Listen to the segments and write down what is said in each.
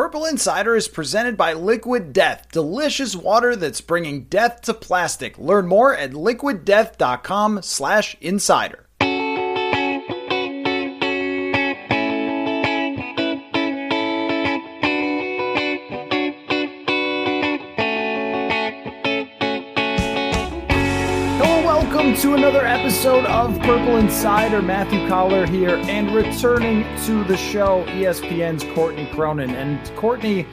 Purple Insider is presented by Liquid Death, delicious water that's bringing death to plastic. Learn more at liquiddeath.com/insider. to another episode of Purple Insider. Matthew Coller here, and returning to the show, ESPN's Courtney Cronin. And Courtney,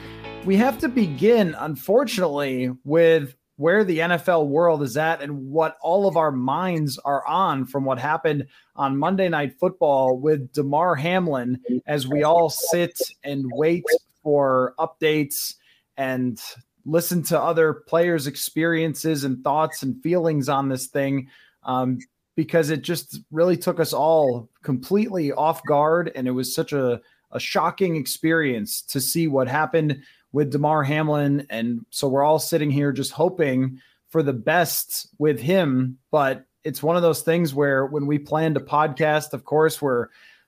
we have to begin, unfortunately, with where the NFL world is at and what all of our minds are on from what happened on Monday Night Football with Damar Hamlin as we all sit and wait for updates and listen to other players' experiences and thoughts and feelings on this thing um, because it just really took us all completely off guard. And it was such a, a shocking experience to see what happened with Damar Hamlin. And so we're all sitting here just hoping for the best with him. But it's one of those things where when we planned a podcast, of course, we're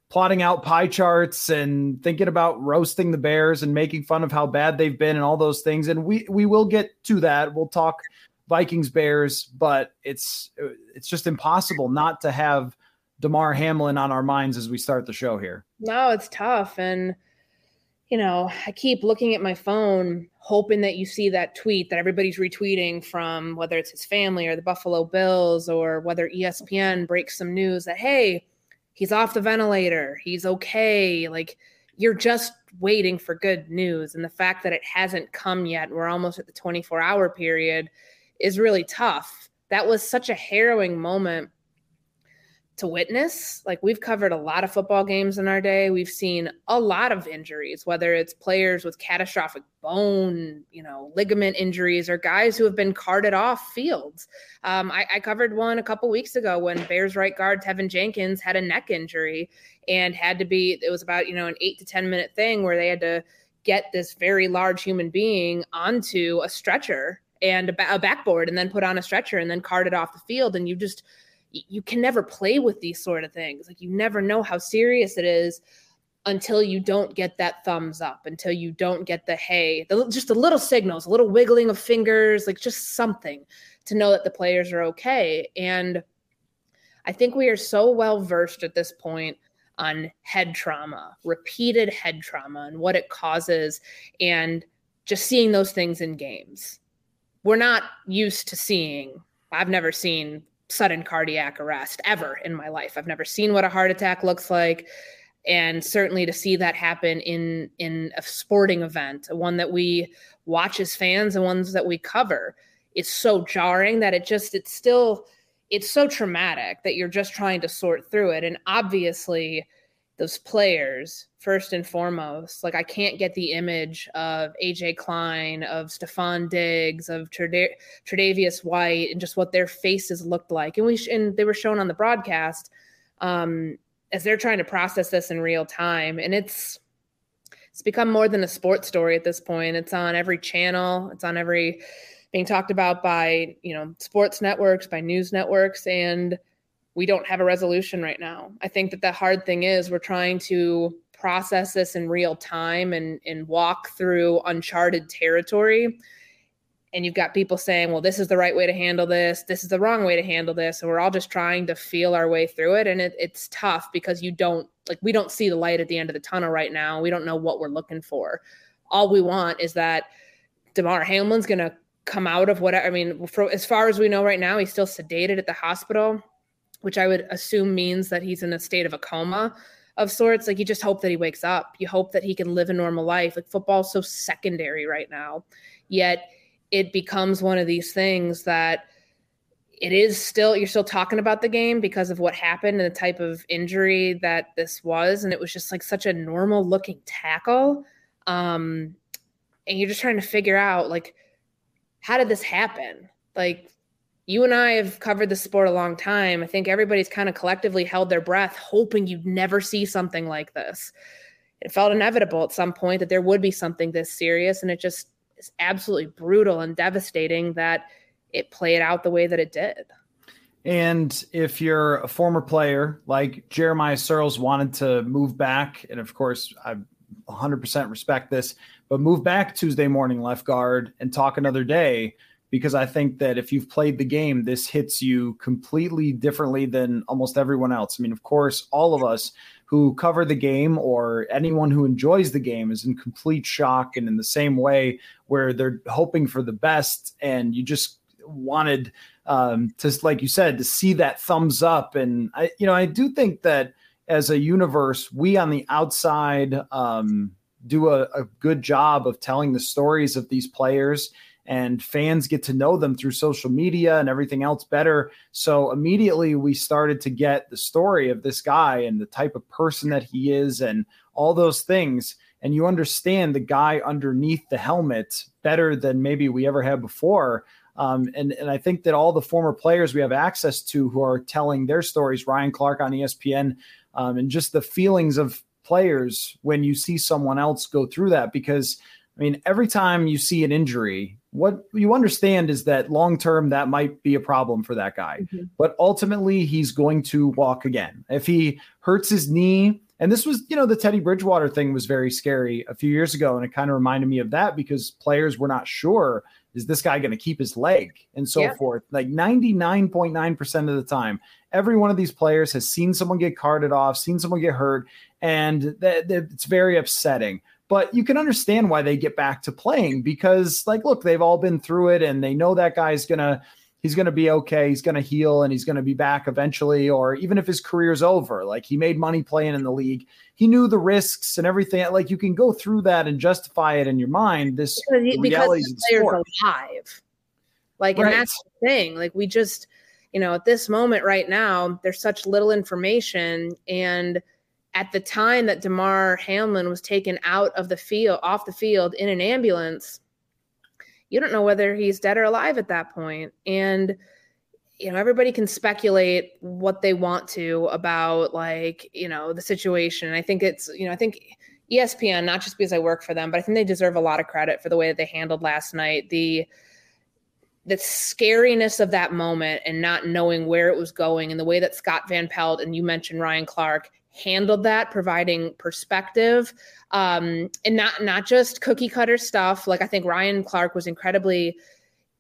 plotting out pie charts and thinking about roasting the Bears and making fun of how bad they've been and all those things. And we we will get to that. We'll talk Vikings Bears, but it's it's just impossible not to have Damar Hamlin on our minds as we start the show here. No, it's tough and you know, I keep looking at my phone hoping that you see that tweet that everybody's retweeting from whether it's his family or the Buffalo Bills or whether ESPN breaks some news that hey, he's off the ventilator, he's okay. Like you're just waiting for good news. And the fact that it hasn't come yet, we're almost at the 24 hour period, is really tough. That was such a harrowing moment to witness. Like we've covered a lot of football games in our day. We've seen a lot of injuries, whether it's players with catastrophic bone, you know, ligament injuries, or guys who have been carted off fields. Um, I, I, covered one a couple weeks ago when Bears right guard Teven Jenkins had a neck injury and had to be. It was about you know an eight to ten minute thing where they had to get this very large human being onto a stretcher and a, a backboard and then put on a stretcher and then carted off the field and you just you can never play with these sort of things. Like you never know how serious it is until you don't get that thumbs up, until you don't get the hey, the, just a little signals, a little wiggling of fingers, like just something to know that the players are okay. And I think we are so well versed at this point on head trauma, repeated head trauma, and what it causes, and just seeing those things in games. We're not used to seeing, I've never seen sudden cardiac arrest ever in my life. I've never seen what a heart attack looks like and certainly to see that happen in in a sporting event, one that we watch as fans and ones that we cover, is so jarring that it just it's still it's so traumatic that you're just trying to sort through it and obviously those players first and foremost. Like I can't get the image of AJ Klein, of Stefon Diggs, of Tre'Davious White, and just what their faces looked like. And we sh- and they were shown on the broadcast um, as they're trying to process this in real time, and it's it's become more than a sports story at this point. It's on every channel. It's on every being talked about by you know sports networks, by news networks, and we don't have a resolution right now. I think that the hard thing is we're trying to process this in real time and and walk through uncharted territory. And you've got people saying well this is the right way to handle this. This is the wrong way to handle this. And we're all just trying to feel our way through it. And it, it's tough because you don't like we don't see the light at the end of the tunnel right now. We don't know what we're looking for. All we want is that Damar Hamlin's going to come out of what i mean for, as far as we know right now he's still sedated at the hospital which i would assume means that he's in a state of a coma of sorts. Like you just hope that he wakes up. You hope that he can live a normal life. Like football's so secondary right now. Yet it becomes one of these things that it is still you're still talking about the game because of what happened and the type of injury that this was and it was just like such a normal looking tackle um and you're just trying to figure out like how did this happen like you and I have covered the sport a long time. I think everybody's kind of collectively held their breath, hoping you'd never see something like this. It felt inevitable at some point that there would be something this serious, and it just is absolutely brutal and devastating that it played out the way that it did. And if you're a former player like Jeremiah Sirles wanted to move back, and of course, I 100% respect this, but move back Tuesday morning left guard and talk another day because I think that if you've played the game, this hits you completely differently than almost everyone else. I mean, of course, all of us who cover the game or anyone who enjoys the game is in complete shock and in the same way where they're hoping for the best and you just wanted um, to, like you said, to see that thumbs up. And I, you know, I do think that as a universe, we on the outside um, do a, a good job of telling the stories of these players and fans get to know them through social media and everything else better. So immediately we started to get the story of this guy and the type of person that he is and all those things. And you understand the guy underneath the helmet better than maybe we ever had before. Um, and, and I think that all the former players we have access to who are telling their stories, Ryan Clark on ESPN, um, and just the feelings of players when you see someone else go through that. Because, I mean, every time you see an injury, what you understand is that long term that might be a problem for that guy. Mm-hmm. but ultimately he's going to walk again. If he hurts his knee and this was you know the teddy bridgewater thing was very scary a few years ago and it kind of reminded me of that because players were not sure is this guy going to keep his leg? And so yeah. forth. Like 99.9% of the time every one of these players has seen someone get carted off seen someone get hurt and th- th- it's very upsetting but you can understand why they get back to playing because like look they've all been through it and they know that guy's gonna he's gonna be okay he's gonna heal and he's gonna be back eventually or even if his career's over like he made money playing in the league. He knew the risks and everything like you can go through that and justify it in your mind this because, because the player's alive. Like right. and that's the thing like we just you know at this moment right now there's such little information and at the time that Damar Hamlin was taken out of the field, off the field in an ambulance, you don't know whether he's dead or alive at that point. And, you know, everybody can speculate what they want to about, like, you know, the situation. I think it's, you know, I think ESPN, not just because I work for them, but I think they deserve a lot of credit for the way that they handled last night. The, the scariness of that moment and not knowing where it was going and the way that Scott Van Pelt and you mentioned Ryan Clark handled that, providing perspective, um, and not not just cookie cutter stuff. Like I think Ryan Clark was incredibly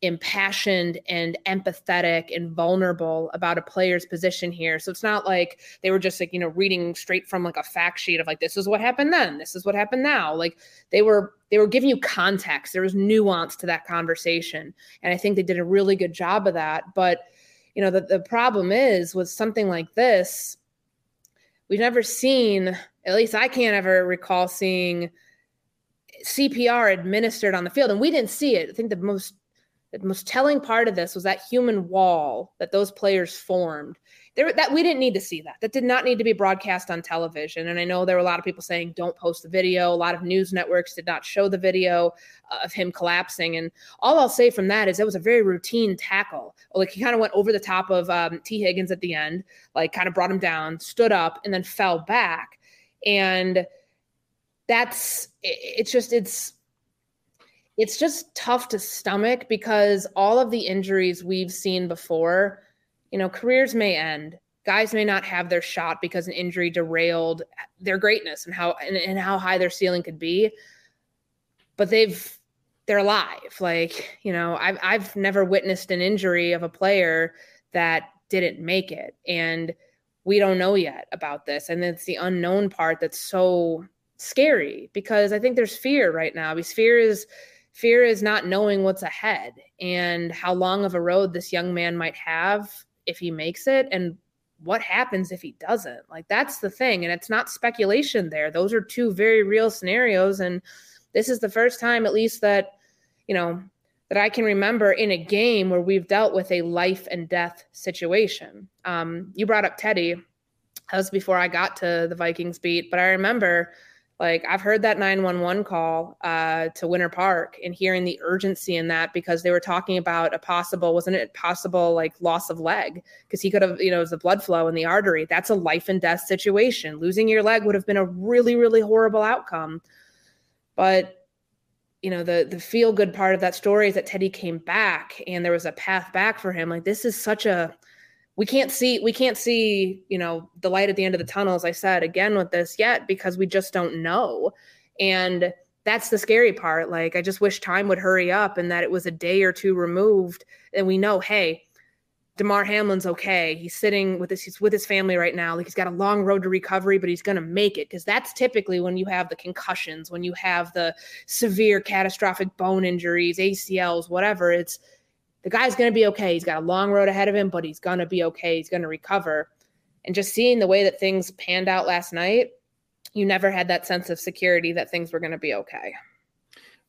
impassioned and empathetic and vulnerable about a player's position here. So it's not like they were just like, you know, reading straight from like a fact sheet of like this is what happened then, this is what happened now. Like they were they were giving you context. There was nuance to that conversation. And I think they did a really good job of that. But you know, the, the problem is with something like this, we've never seen, at least I can't ever recall seeing CPR administered on the field. And we didn't see it. I think the most the most telling part of this was that human wall that those players formed there that we didn't need to see that. That did not need to be broadcast on television. And i know there were a lot of people saying don't post the video. A lot of news networks did not show the video uh, of him collapsing. And all i'll say from that is it was a very routine tackle. Like he kind of went over the top of um, Tee Higgins at the end like kind of brought him down stood up and then fell back. And that's it's just it's it's just tough to stomach because all of the injuries we've seen before, you know, careers may end. Guys may not have their shot because an injury derailed their greatness and how and, and how high their ceiling could be. But they've they're alive. Like, you know, I've I've never witnessed an injury of a player that didn't make it. And we don't know yet about this. And it's the unknown part that's so scary because I think there's fear right now. Because fear is fear is not knowing what's ahead and how long of a road this young man might have if he makes it and what happens if he doesn't. Like that's the thing and it's not speculation there. Those are two very real scenarios and this is the first time at least that you know that i can remember in a game where we've dealt with a life and death situation. Um, you brought up teddy. That was before i got to the vikings beat but i remember like I've heard that 911 call uh, to Winter Park and hearing the urgency in that because they were talking about a possible, wasn't it possible like loss of leg? Because he could have, you know, it was the blood flow in the artery. That's a life and death situation. Losing your leg would have been a really, really horrible outcome. But you know, the the feel good part of that story is that Teddy came back and there was a path back for him. Like this is such a we can't see we can't see you know the light at the end of the tunnel as i said again with this yet because we just don't know And that's the scary part. Like, I just wish time would hurry up and that it was a day or two removed. And we know, hey, Damar Hamlin's okay. He's sitting with his he's with his family right now. Like he's got a long road to recovery, but he's to make it because that's typically when you have the concussions, when you have the severe catastrophic bone injuries, ACLs, whatever. It's the guy's going to be okay. He's got a long road ahead of him, but he's going to be okay. He's going to recover. And just seeing the way that things panned out last night, you never had that sense of security that things were going to be okay.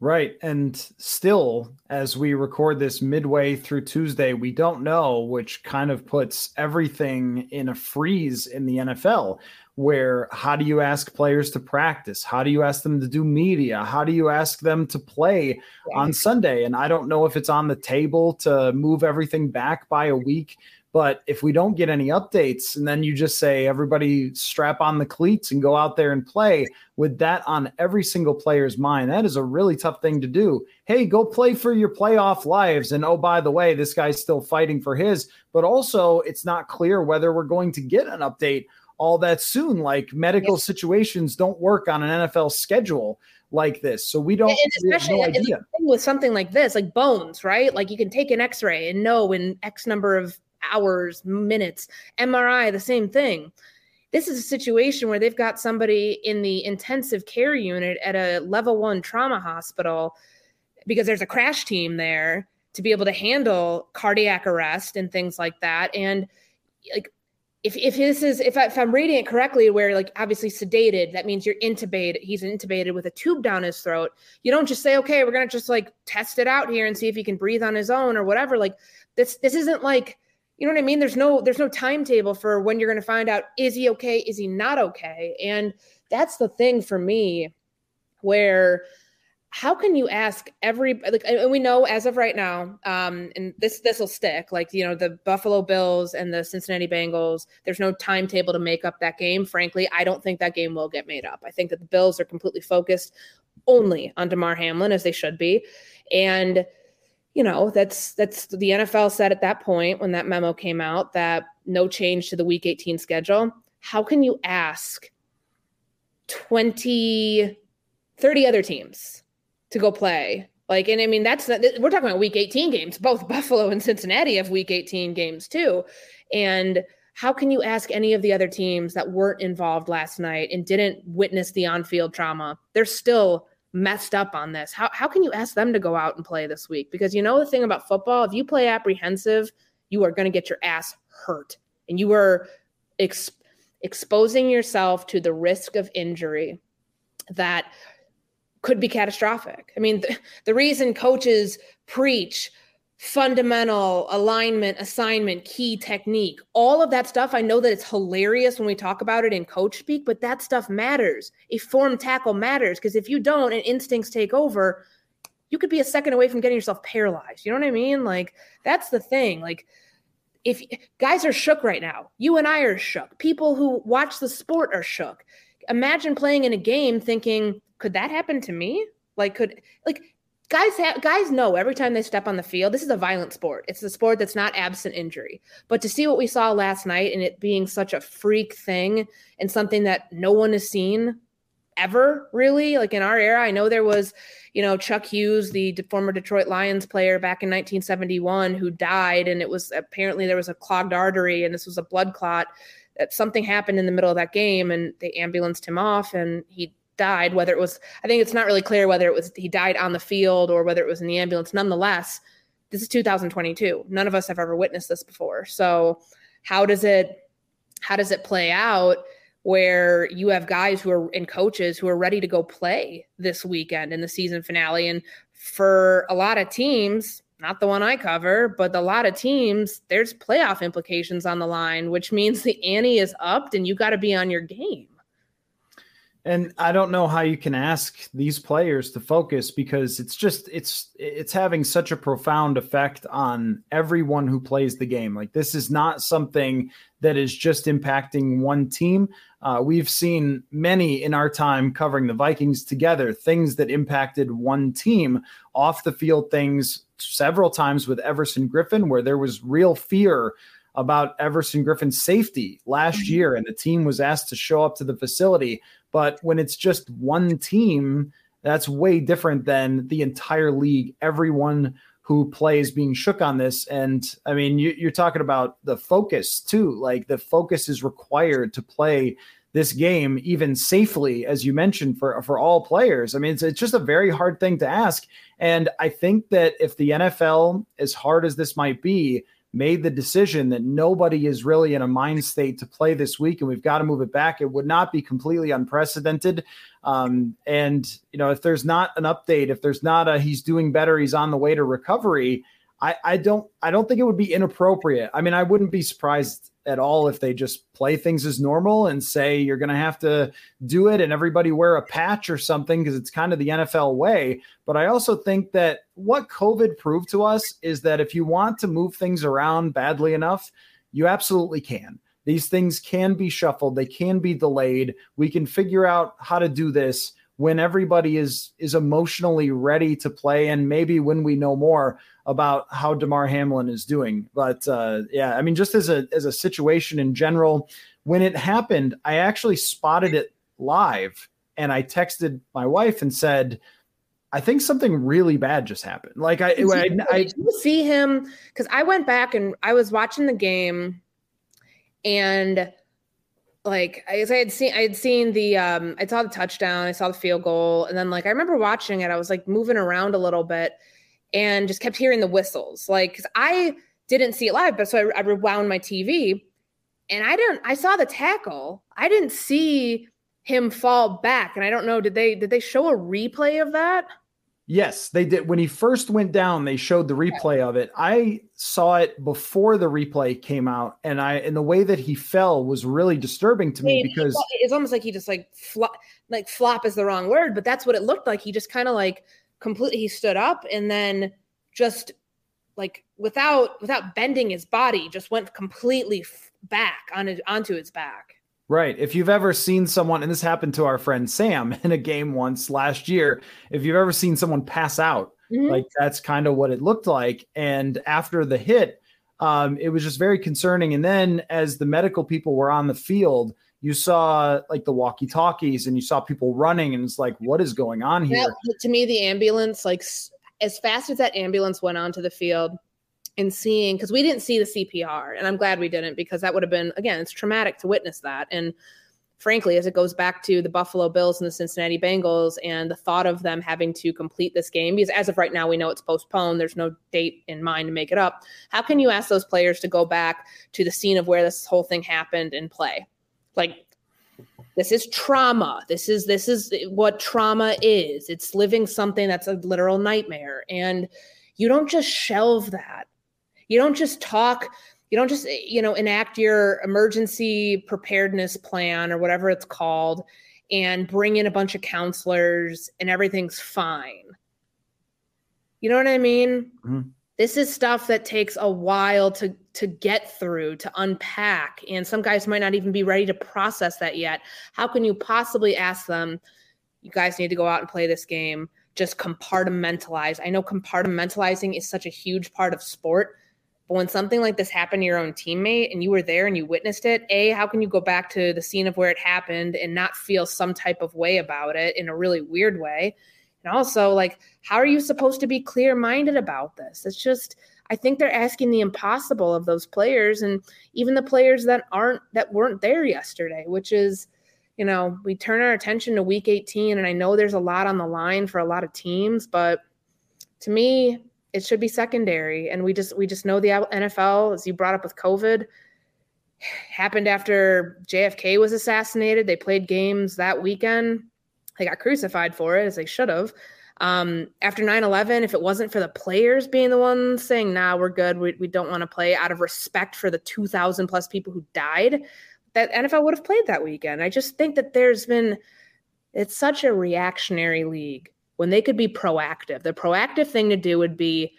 Right. And still, as we record this midway through Tuesday, we don't know, which kind of puts everything in a freeze in the NFL. Where how do you ask players to practice? How do you ask them to do media? How do you ask them to play on Sunday? And I don't know if it's on the table to move everything back by a week but if we don't get any updates and then you just say everybody strap on the cleats and go out there and play with that on every single player's mind, that is a really tough thing to do. Hey, go play for your playoff lives. And oh, by the way, this guy's still fighting for his, but also it's not clear whether we're going to get an update all that soon. Like medical situations don't work on an NFL schedule like this. So we don't and especially no idea. with something like this, like bones, right? Like you can take an x-ray and know in X number of hours, minutes. MRI, the same thing. This is a situation where they've got somebody in the intensive care unit at a level one trauma hospital because there's a crash team there to be able to handle cardiac arrest and things like that. And like, if, if this is if, I, if I'm reading it correctly, where like obviously sedated, that means you're intubated. He's intubated with a tube down his throat. You don't just say, okay, we're gonna just like test it out here and see if he can breathe on his own or whatever. Like this this isn't like you know what I mean? There's no there's no timetable for when you're to find out is he okay, is he not okay? And that's the thing for me where how can you ask every like and we know as of right now um and this this will stick like you know the buffalo bills and the cincinnati bengals there's no timetable to make up that game. Frankly i don't think that game will get made up. I think that the bills are completely focused only on Damar Hamlin as they should be. And you know, that's that's the NFL said at that point when that memo came out that no change to the week 18 schedule. How can you ask 20 30 other teams to go play? Like and I mean that's we're talking about week 18 games. Both Buffalo and Cincinnati have week 18 games too. And how can you ask any of the other teams that weren't involved last night and didn't witness the on-field trauma? They're still messed up on this. How how can you ask them to go out and play this week? Because you know the thing about football, if you play apprehensive, you are going to get your ass hurt, and you are ex- exposing yourself to the risk of injury that could be catastrophic. I mean, the, the reason coaches preach fundamental alignment, assignment, key technique, all of that stuff. I know that it's hilarious when we talk about it in coach speak, but that stuff matters. A form tackle matters because if you don't and instincts take over, you could be a second away from getting yourself paralyzed. You know what I mean? Like, that's the thing. Like, if guys are shook right now, you and I are shook. People who watch the sport are shook. Imagine playing in a game thinking, could that happen to me? Like, could, like, guys have, guys know every time they step on the field this is a violent sport. It's a sport that's not absent injury. But to see what we saw last night and it being such a freak thing and something that no one has seen ever really like in our era i know there was you know chuck hughes the former detroit lions player back in 1971 who died and it was apparently there was a clogged artery and this was a blood clot Uh, something happened in the middle of that game and they ambulanced him off and he died, whether it was, I think it's not really clear whether it was he died on the field or whether it was in the ambulance. Nonetheless, this is 2022. None of us have ever witnessed this before. So how does it how does it play out where you have guys who are and coaches who are ready to go play this weekend in the season finale and for a lot of teams not the one I cover, but a lot of teams, there's playoff implications on the line, which means the ante is upped and you got to be on your game. And I don't know how you can ask these players to focus because it's just it's it's having such a profound effect on everyone who plays the game. Like this is not something that is just impacting one team. Uh, we've seen many in our time covering the Vikings together things that impacted one team off the field things several times with Everson Griffen, where there was real fear about Everson Griffen's safety last mm-hmm. year, and the team was asked to show up to the facility But when it's just one team, that's way different than the entire league. Everyone who plays being shook on this. And I mean, you, are talking about the focus too. Like the focus is required to play this game even safely, as you mentioned, for for all players. I mean, it's, it's just a very hard thing to ask. And I think that if the NFL, as hard as this might be, made the decision that nobody is really in a mind state to play this week and we've got to move it back, it would not be completely unprecedented. Um, and you know, if there's not an update, if there's not a he's doing better, he's on the way to recovery. I, I don't I don't think it would be inappropriate. I mean, I wouldn't be surprised at all if they just play things as normal and say you're going to have to do it and everybody wear a patch or something because it's kind of the NFL way. But I also think that what COVID proved to us is that if you want to move things around badly enough, you absolutely can. These things can be shuffled, they can be delayed. We can figure out how to do this when everybody is is emotionally ready to play and maybe when we know more about how Damar Hamlin is doing. But uh, yeah, I mean, just as a as a situation in general, when it happened, I actually spotted it live and I texted my wife and said, I think something really bad just happened. Like I, did I, I, I see him because I went back and I was watching the game, and like I, I had seen I had seen the um I saw the touchdown, I saw the field goal, and then like I remember watching it, I was like moving around a little bit and just kept hearing the whistles. Like cause I didn't see it live, but so I, I rewound my TV and I didn't I saw the tackle. I didn't see him fall back. And I don't know, did they did they show a replay of that? Yes, they did. When he first went down, they showed the replay of it. I saw it before the replay came out, and I and the way that he fell was really disturbing to me because it's almost like he just like flop, like flop is the wrong word, but that's what it looked like. He just kind of like completely he stood up and then just like without without bending his body, just went completely back on it onto his back. Right. If you've ever seen someone, and this happened to our friend Sam in a game once last year, if you've ever seen someone pass out, mm-hmm. like that's kind of what it looked like. And after the hit, um, it was just very concerning. And then as the medical people were on the field, you saw like the walkie talkies and you saw people running, and it's like, what is going on here? Yeah, to me, the ambulance, like as fast as that ambulance went onto the field, and seeing because we didn't see the CPR, and I'm glad we didn't because that would have been again it's traumatic to witness that. And frankly, as it goes back to the Buffalo Bills and the Cincinnati Bengals and the thought of them having to complete this game, because as of right now we know it's postponed, there's no date in mind to make it up. How can you ask those players to go back to the scene of where this whole thing happened and play? Like this is trauma this is this is what trauma is it's living something that's a literal nightmare and you don't just shelve that you don't just talk, you don't just, you know, enact your emergency preparedness plan or whatever it's called and bring in a bunch of counselors and everything's fine. You know what I mean? Mm-hmm. This is stuff that takes a while to to get through, to unpack, and some guys might not even be ready to process that yet. How can you possibly ask them, you guys need to go out and play this game? Just compartmentalize. I know compartmentalizing is such a huge part of sport, but when something like this happened to your own teammate and you were there and you witnessed it, A, how can you go back to the scene of where it happened and not feel some type of way about it in a really weird way? And also, like, how are you supposed to be clear minded about this? It's just, I think they're asking the impossible of those players and even the players that aren't, that weren't there yesterday, which is, you know, we turn our attention to week 18. And I know there's a lot on the line for a lot of teams, but to me, it should be secondary and we just we just know the NFL as you brought up with COVID happened after JFK was assassinated they played games that weekend they got crucified for it as they should have um, after 9-11 if it wasn't for the players being the ones saying nah we're good we, we don't want to play out of respect for the 2000 plus people who died that NFL would have played that weekend I just think that there's been it's such a reactionary league when they could be proactive. The proactive thing to do would be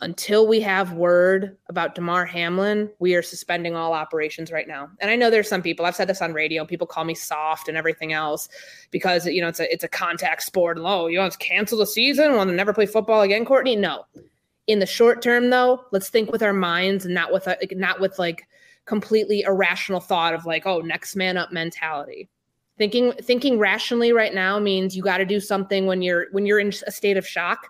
until we have word about Damar Hamlin, we are suspending all operations right now. And I know there's some people, I've said this on radio, people call me soft and everything else because you know it's a it's a contact sport. And, Oh, you want to cancel the season, want to never play football again, Courtney? No. In the short term though, let's think with our minds and not with a, not with like completely irrational thought of like, oh, next man up mentality. Thinking thinking rationally right now means you got to do something when you're when you're in a state of shock.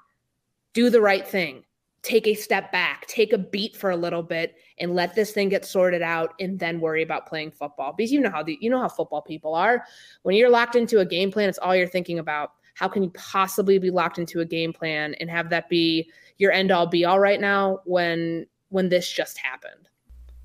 Do the right thing. Take a step back, take a beat for a little bit and let this thing get sorted out and then worry about playing football. Because you know how the you know how football people are. When you're locked into a game plan, it's all you're thinking about. How can you possibly be locked into a game plan and have that be your end all be all right now when when this just happened?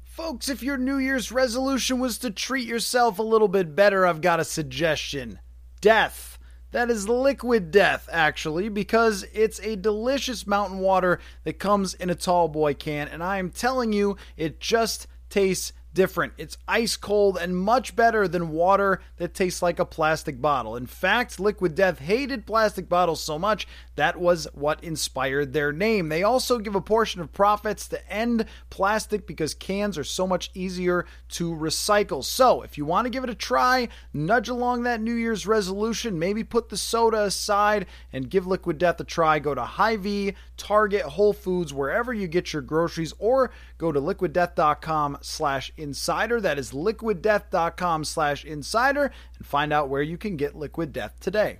Folks, if your New Year's resolution was to treat yourself a little bit better, I've got a suggestion. Death. That is liquid death, actually, because it's a delicious mountain water that comes in a tall boy can, and I am telling you, it just tastes different. It's ice cold and much better than water that tastes like a plastic bottle. In fact, Liquid Death hated plastic bottles so much that was what inspired their name. They also give a portion of profits to end plastic because cans are so much easier to recycle. So, if you want to give it a try, nudge along that New Year's resolution, maybe put the soda aside and give Liquid Death a try. Go to Hy-Vee, Target, Whole Foods, wherever you get your groceries, or go to liquiddeath.com slash insider. That is liquiddeath.com slash insider and find out where you can get Liquid Death today.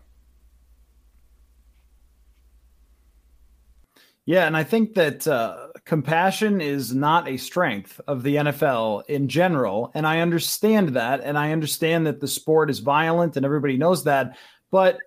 Yeah, and I think that uh, compassion is not a strength of the NFL in general. And I understand that. And I understand that the sport is violent and everybody knows that. But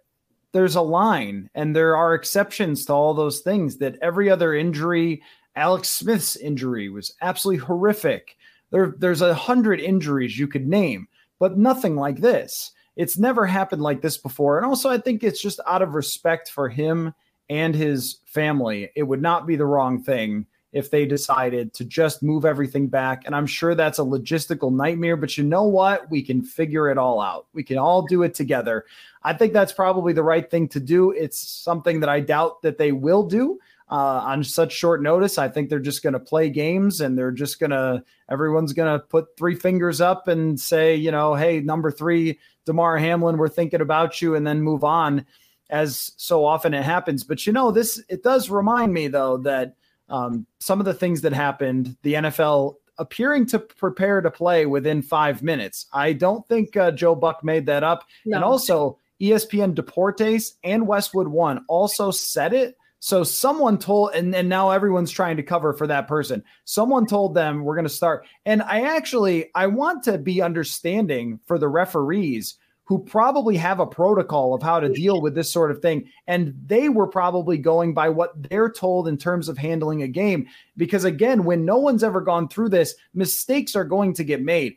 there's a line and there are exceptions to all those things that every other injury, Alex Smith's injury was absolutely horrific. There, there's a hundred injuries you could name, but nothing like this. It's never happened like this before. And also, I think it's just out of respect for him and his family. It would not be the wrong thing if they decided to just move everything back. And I'm sure that's a logistical nightmare, but you know what? We can figure it all out. We can all do it together. I think that's probably the right thing to do. It's something that I doubt that they will do uh, on such short notice. I think they're just going to play games and they're just going to, everyone's going to put three fingers up and say, you know, hey, number three, Damar Hamlin, we're thinking about you, and then move on as so often it happens. But, you know, this, it does remind me, though, that um, some of the things that happened, the NFL appearing to prepare to play within five minutes. I don't think uh, Joe Buck made that up. No. And also, ESPN Deportes and Westwood One also said it so someone told, and, and now everyone's trying to cover for that person. Someone told them we're going to start. And I actually, I want to be understanding for the referees who probably have a protocol of how to deal with this sort of thing. And they were probably going by what they're told in terms of handling a game. Because again, when no one's ever gone through this, mistakes are going to get made.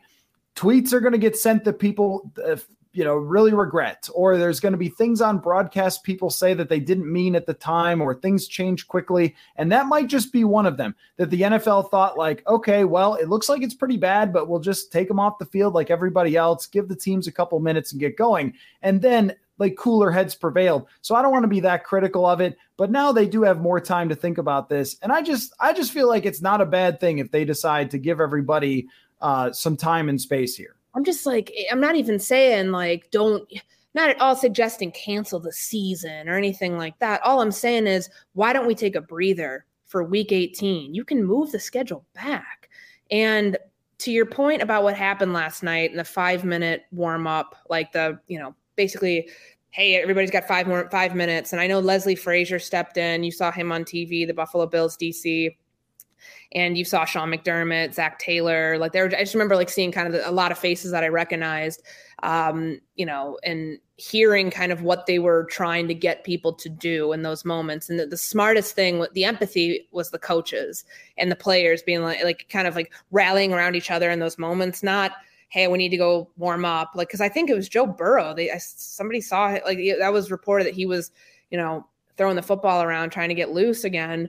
Tweets are going to get sent to people. Uh, you know really regret or there's going to be things on broadcast people say that they didn't mean at the time or things change quickly and that might just be one of them that the NFL thought like okay well it looks like it's pretty bad but we'll just take them off the field like everybody else give the teams a couple minutes and get going and then like cooler heads prevailed. So i don't want to be that critical of it but now they do have more time to think about this and i just i just feel like it's not a bad thing if they decide to give everybody uh, some time and space here I'm just like, eh, I'm not even saying like, don't, not at all suggesting cancel the season or anything like that. All I'm saying is, why don't we take a breather for week 18? You can move the schedule back. And to your point about what happened last night in the five minute warm up, like the, you know, basically, hey, everybody's got five more, five minutes. And I know Leslie Frazier stepped in. You saw him on TV, the Buffalo Bills DC and you saw Sean McDermott, Zac Taylor, like there. I just remember like seeing kind of a lot of faces that I recognized, um, you know, and hearing kind of what they were trying to get people to do in those moments. And the, the smartest thing, the empathy was the coaches and the players being like, like kind of like rallying around each other in those moments, not hey, we need to go warm up. Like, because I think it was Joe Burrow. They I, somebody saw it. Like that was reported that he was, you know, throwing the football around trying to get loose again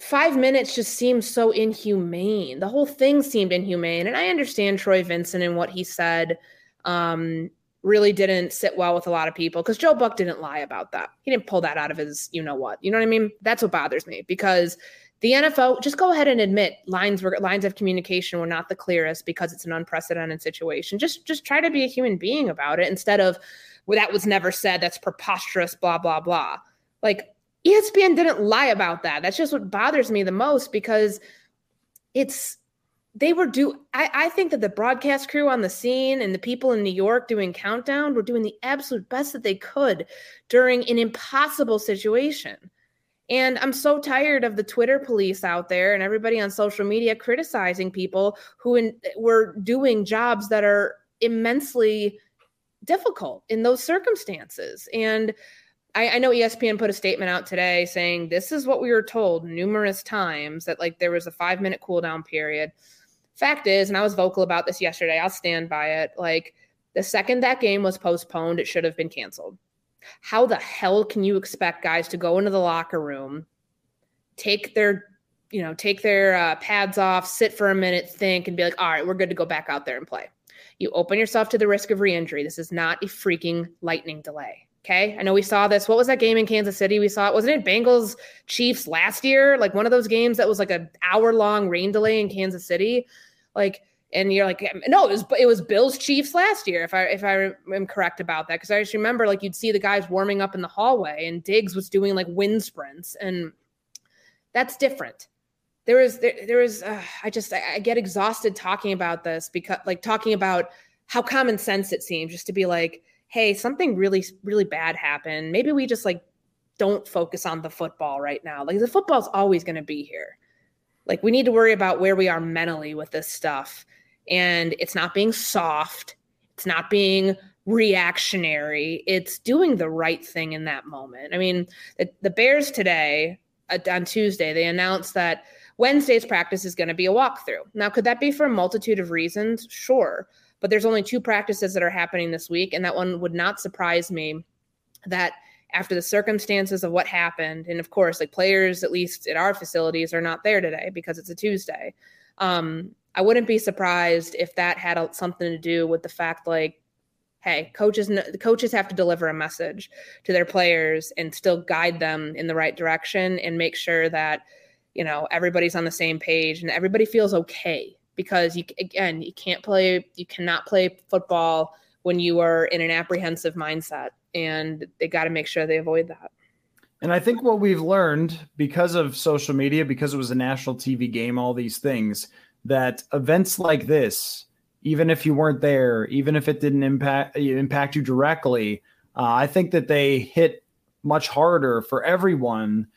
five minutes just seems so inhumane. The whole thing seemed inhumane. And I understand Troy Vincent and what he said um, really didn't sit well with a lot of people because Joe Buck didn't lie about that. He didn't pull that out of his, you know what. You know what I mean? That's what bothers me because the NFL just go ahead and admit lines were lines of communication were not the clearest because it's an unprecedented situation. Just just try to be a human being about it instead of well, that was never said. That's preposterous, blah, blah, blah. Like ESPN didn't lie about that. That's just what bothers me the most because it's they were do I, I think that the broadcast crew on the scene and the people in New York doing countdown were doing the absolute best that they could during an impossible situation. And I'm so tired of the Twitter police out there and everybody on social media criticizing people who in, were doing jobs that are immensely difficult in those circumstances. And I, I, know ESPN put a statement out today saying this is what we were told numerous times that like there was a five minute cooldown period. Fact is, and I was vocal about this yesterday, I'll stand by it. Like the second that game was postponed, it should have been canceled. How the hell can you expect guys to go into the locker room, take their you know, take their uh, pads off, sit for a minute, think, and be like, all right, we're good to go back out there and play. You open yourself to the risk of re-injury. This is not a freaking lightning delay. Okay. I know we saw this. What was that game in Kansas City? We saw it. Wasn't it Bengals Chiefs last year? Like one of those games that was like an hour long rain delay in Kansas City. Like, and you're like, no, it was it was Bills Chiefs last year. If I if I am correct about that, because I just remember like you'd see the guys warming up in the hallway, and Diggs was doing like wind sprints, and that's different. There is there there is uh, I just I, I get exhausted talking about this because like talking about how common sense it seems just to be like hey, something really, really bad happened. Maybe we just like don't focus on the football right now. Like the football's always going to be here. Like we need to worry about where we are mentally with this stuff. And it's not being soft, it's not being reactionary, it's doing the right thing in that moment. I mean, the, the Bears today, uh, on Tuesday, they announced that Wednesday's practice is going to be a walkthrough. Now, could that be for a multitude of reasons? Sure but there's only two practices that are happening this week. And that one would not surprise me that after the circumstances of what happened, and of course, like players, at least at our facilities, are not there today because it's a Tuesday. Um, I wouldn't be surprised if that had something to do with the fact, like, hey, coaches, the coaches have to deliver a message to their players and still guide them in the right direction and make sure that you know everybody's on the same page and everybody feels okay because you again you can't play you cannot play football when you are in an apprehensive mindset and they got to make sure they avoid that. And i think what we've learned because of social media because it was a national tv game all these things that events like this even if you weren't there even if it didn't impact impact you directly uh, i think that they hit much harder for everyone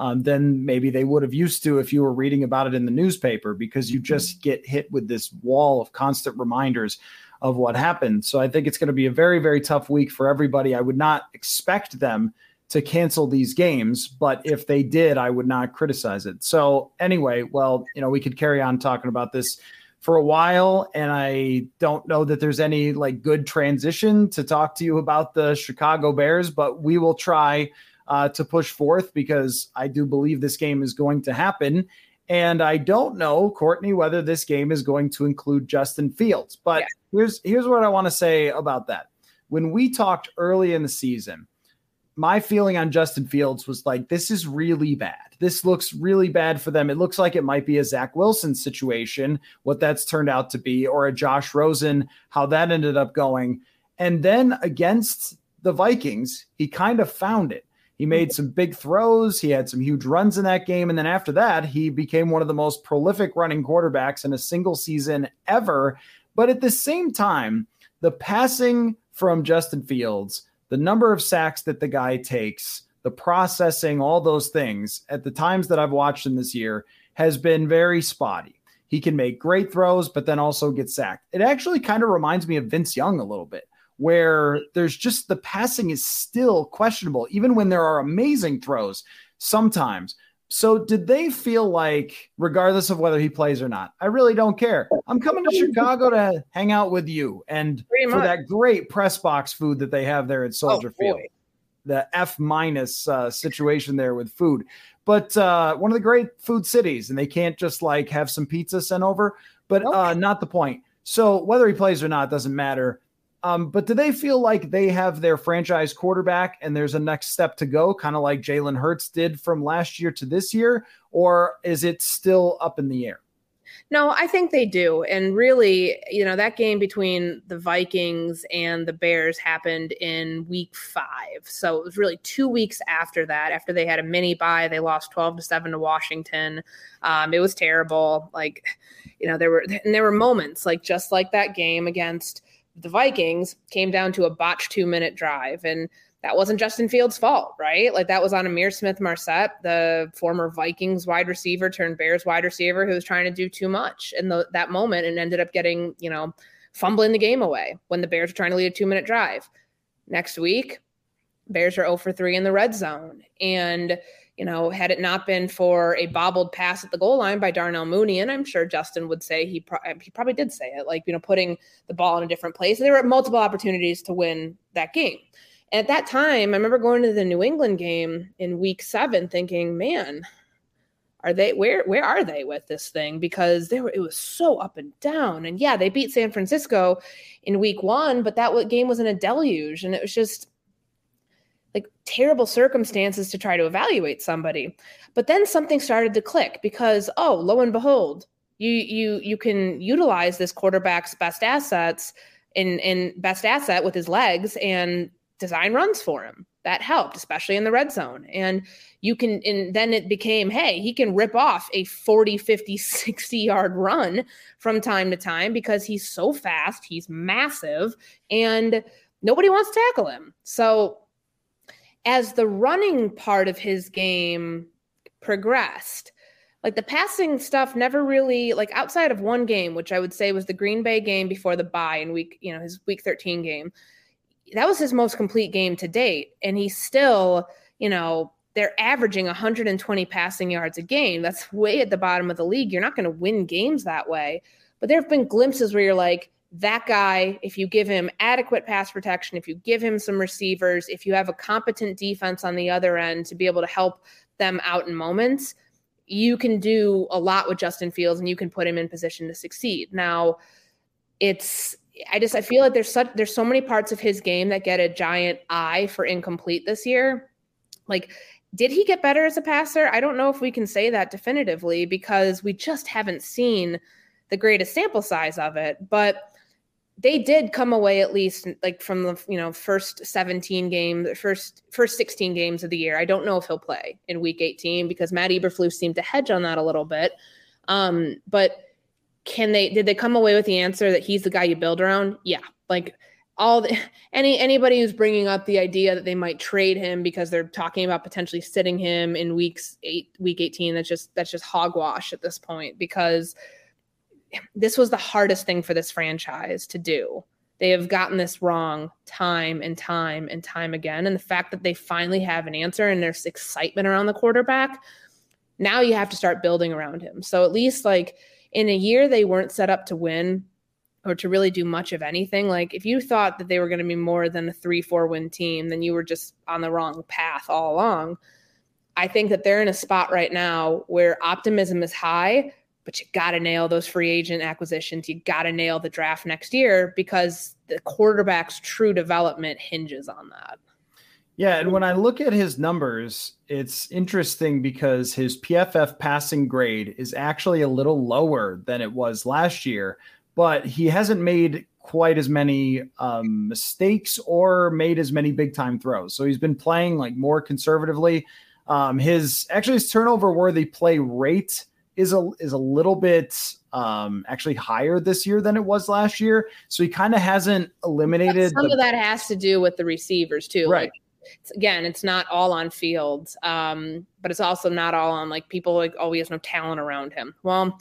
um, than maybe they would have used to if you were reading about it in the newspaper because you mm-hmm. just get hit with this wall of constant reminders of what happened. So I think it's going to be a very, very tough week for everybody. I would not expect them to cancel these games, but if they did, I would not criticize it. So anyway, well, you know, we could carry on talking about this for a while and I don't know that there's any like good transition to talk to you about the Chicago Bears, but we will try uh, to push forth because I do believe this game is going to happen. And I don't know, Courtney, whether this game is going to include Justin Fields. But yeah. here's here's what I want to say about that. When we talked early in the season, my feeling on Justin Fields was like, this is really bad. This looks really bad for them. It looks like it might be a Zach Wilson situation, what that's turned out to be, or a Josh Rosen, how that ended up going. And then against the Vikings, he kind of found it. He made mm-hmm. some big throws. He had some huge runs in that game. And then after that, he became one of the most prolific running quarterbacks in a single season ever. But at the same time, the passing from Justin Fields, the number of sacks that the guy takes, the processing, all those things at the times that I've watched him this year has been very spotty. He can make great throws, but then also get sacked. It actually kind of reminds me of Vince Young a little bit where there's just the passing is still questionable, even when there are amazing throws sometimes. So, did they feel like, regardless of whether he plays or not, I really don't care. I'm coming to Chicago to hang out with you and for that great press box food that they have there at Soldier oh, Field, the F minus uh, situation there with food. But uh, one of the great food cities, and they can't just like have some pizza sent over. But okay. uh, not the point. So, whether he plays or not doesn't matter um, but do they feel like they have their franchise quarterback and there's a next step to go, kind of like Jalen Hurts did from last year to this year? Or is it still up in the air? No, I think they do. And really, you know, that game between the Vikings and the Bears happened in week five. So it was really two weeks after that, after they had a mini bye, they lost 12 to 7 to Washington. Um, it was terrible. Like, you know, there were and there were moments like just like that game against the Vikings came down to a botched two minute drive. And that wasn't Justin Fields' fault, right? Like that was on Ihmir Smith-Marsette, the former Vikings wide receiver turned Bears wide receiver who was trying to do too much in the, that moment and ended up getting, you know, fumbling the game away when the Bears were trying to lead a two minute drive. Next week, Bears are 0 for 3 in the red zone. And, you know, had it not been for a bobbled pass at the goal line by Darnell Mooney, and I'm sure Justin would say he, pro- he probably did say it, like, you know, putting the ball in a different place. There were multiple opportunities to win that game at that time, I remember going to the New England game in week seven thinking, man, are they where where are they with this thing? Because they were it was so up and down. And yeah, they beat San Francisco in week one, but that game was in a deluge. And it was just terrible circumstances to try to evaluate somebody. But then something started to click because, oh, lo and behold, you you you can utilize this quarterback's best assets in in best asset with his legs and design runs for him. That helped, especially in the red zone. And you can, and then it became, hey, he can rip off a 40, 50, 60 yard run from time to time because he's so fast, he's massive, and nobody wants to tackle him. So, as the running part of his game progressed, like the passing stuff never really like outside of one game which i would say was the green bay game before the bye in week you know his week 13 game that was his most complete game to date. And he's still, you know, they're averaging 120 passing yards a game. That's way at the bottom of the league. You're not going to win games that way. But there have been glimpses where you're like, that guy, if you give him adequate pass protection, if you give him some receivers, if you have a competent defense on the other end to be able to help them out in moments, you can do a lot with Justin Fields and you can put him in position to succeed. Now, it's I just I feel like there's such there's so many parts of his game that get a giant eye for incomplete this year. Like did he get better as a passer? I don't know if we can say that definitively because we just haven't seen the greatest sample size of it, but they did come away at least like from the you know first 17 games first first 16 games of the year i don't know if he'll play in week 18 because matt eberflus seemed to hedge on that a little bit um, but can they did they come away with the answer that he's the guy you build around? Yeah. Like all the, any anybody who's bringing up the idea that they might trade him because they're talking about potentially sitting him in weeks 8 week 18 that's just that's just hogwash at this point because this was the hardest thing for this franchise to do. They have gotten this wrong time and time and time again and the fact that they finally have an answer and there's excitement around the quarterback now you have to start building around him. So at least like in a year they weren't set up to win or to really do much of anything. Like if you thought that they were going to be more than a three, four win team, then you were just on the wrong path all along. I think that they're in a spot right now where optimism is high, but you got to nail those free agent acquisitions. You got to nail the draft next year because the quarterback's true development hinges on that. Yeah, and when I look at his numbers, it's interesting because his PFF passing grade is actually a little lower than it was last year, but he hasn't made quite as many um, mistakes or made as many big time throws. So he's been playing like more conservatively. Um, his actually his turnover worthy play rate is a is a little bit um, actually higher this year than it was last year. So he kind of hasn't eliminated. Some the, of that has to do with the receivers too. Right. Like it's, again, it's not all on field, um, but it's also not all on like people like, oh, he has no talent around him. Well,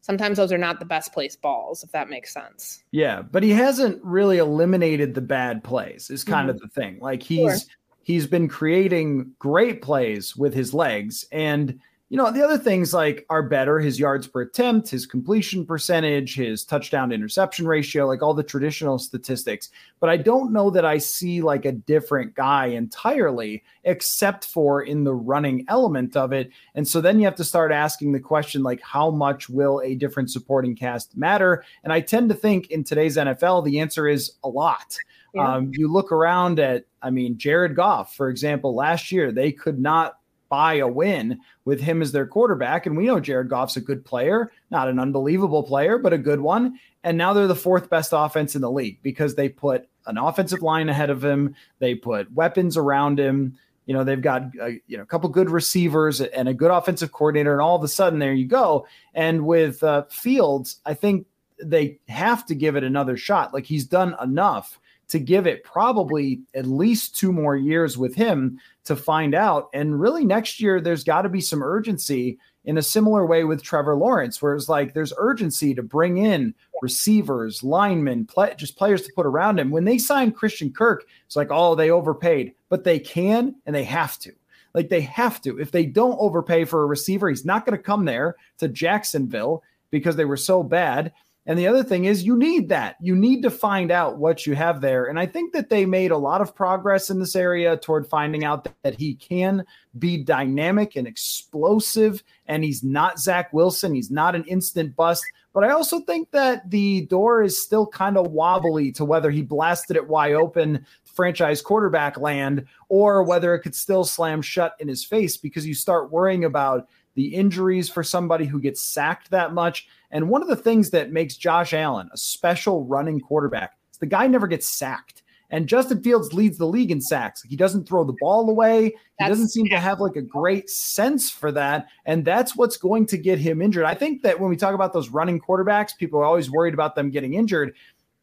sometimes those are not the best place balls, if that makes sense. Yeah, but he hasn't really eliminated the bad plays. Is kind mm-hmm. of the thing. Like he's sure. he's been creating great plays with his legs, and you know, the other things like are better his yards per attempt, his completion percentage, his touchdown interception ratio, like all the traditional statistics. But I don't know that I see like a different guy entirely, except for in the running element of it. And so then you have to start asking the question like, how much will a different supporting cast matter? And I tend to think in today's NFL, the answer is a lot. Yeah. Um, you look around at, I mean, Jared Goff, for example, last year, they could not buy a win with him as their quarterback. And we know Jared Goff's a good player, not an unbelievable player, but a good one. And now they're the fourth best offense in the league because they put an offensive line ahead of him, they put weapons around him. You know, they've got a, uh, you know a couple good receivers and a good offensive coordinator, and all of a sudden there you go. And with uh, Fields, I think they have to give it another shot. Like he's done enough to give it probably at least two more years with him to find out. And really, next year, there's got to be some urgency in a similar way with Trevor Lawrence, where it's like there's urgency to bring in receivers, linemen, play, just players to put around him. When they signed Christian Kirk, it's like, oh, they overpaid, but they can and they have to. Like they have to. If they don't overpay for a receiver, he's not going to come there to Jacksonville because they were so bad. And the other thing is, you need that. You need to find out what you have there. And I think that they made a lot of progress in this area toward finding out that, he can be dynamic and explosive. And he's not Zach Wilson. He's not an instant bust. But I also think that the door is still kind of wobbly to whether he blasted it wide open franchise quarterback land or whether it could still slam shut in his face because you start worrying about the injuries for somebody who gets sacked that much. And one of the things that makes Josh Allen a special running quarterback is the guy never gets sacked. And Justin Fields leads the league in sacks. He doesn't throw the ball away. He doesn't seem to have like a great sense for that. And that's what's going to get him injured. I think that when we talk about those running quarterbacks, people are always worried about them getting injured.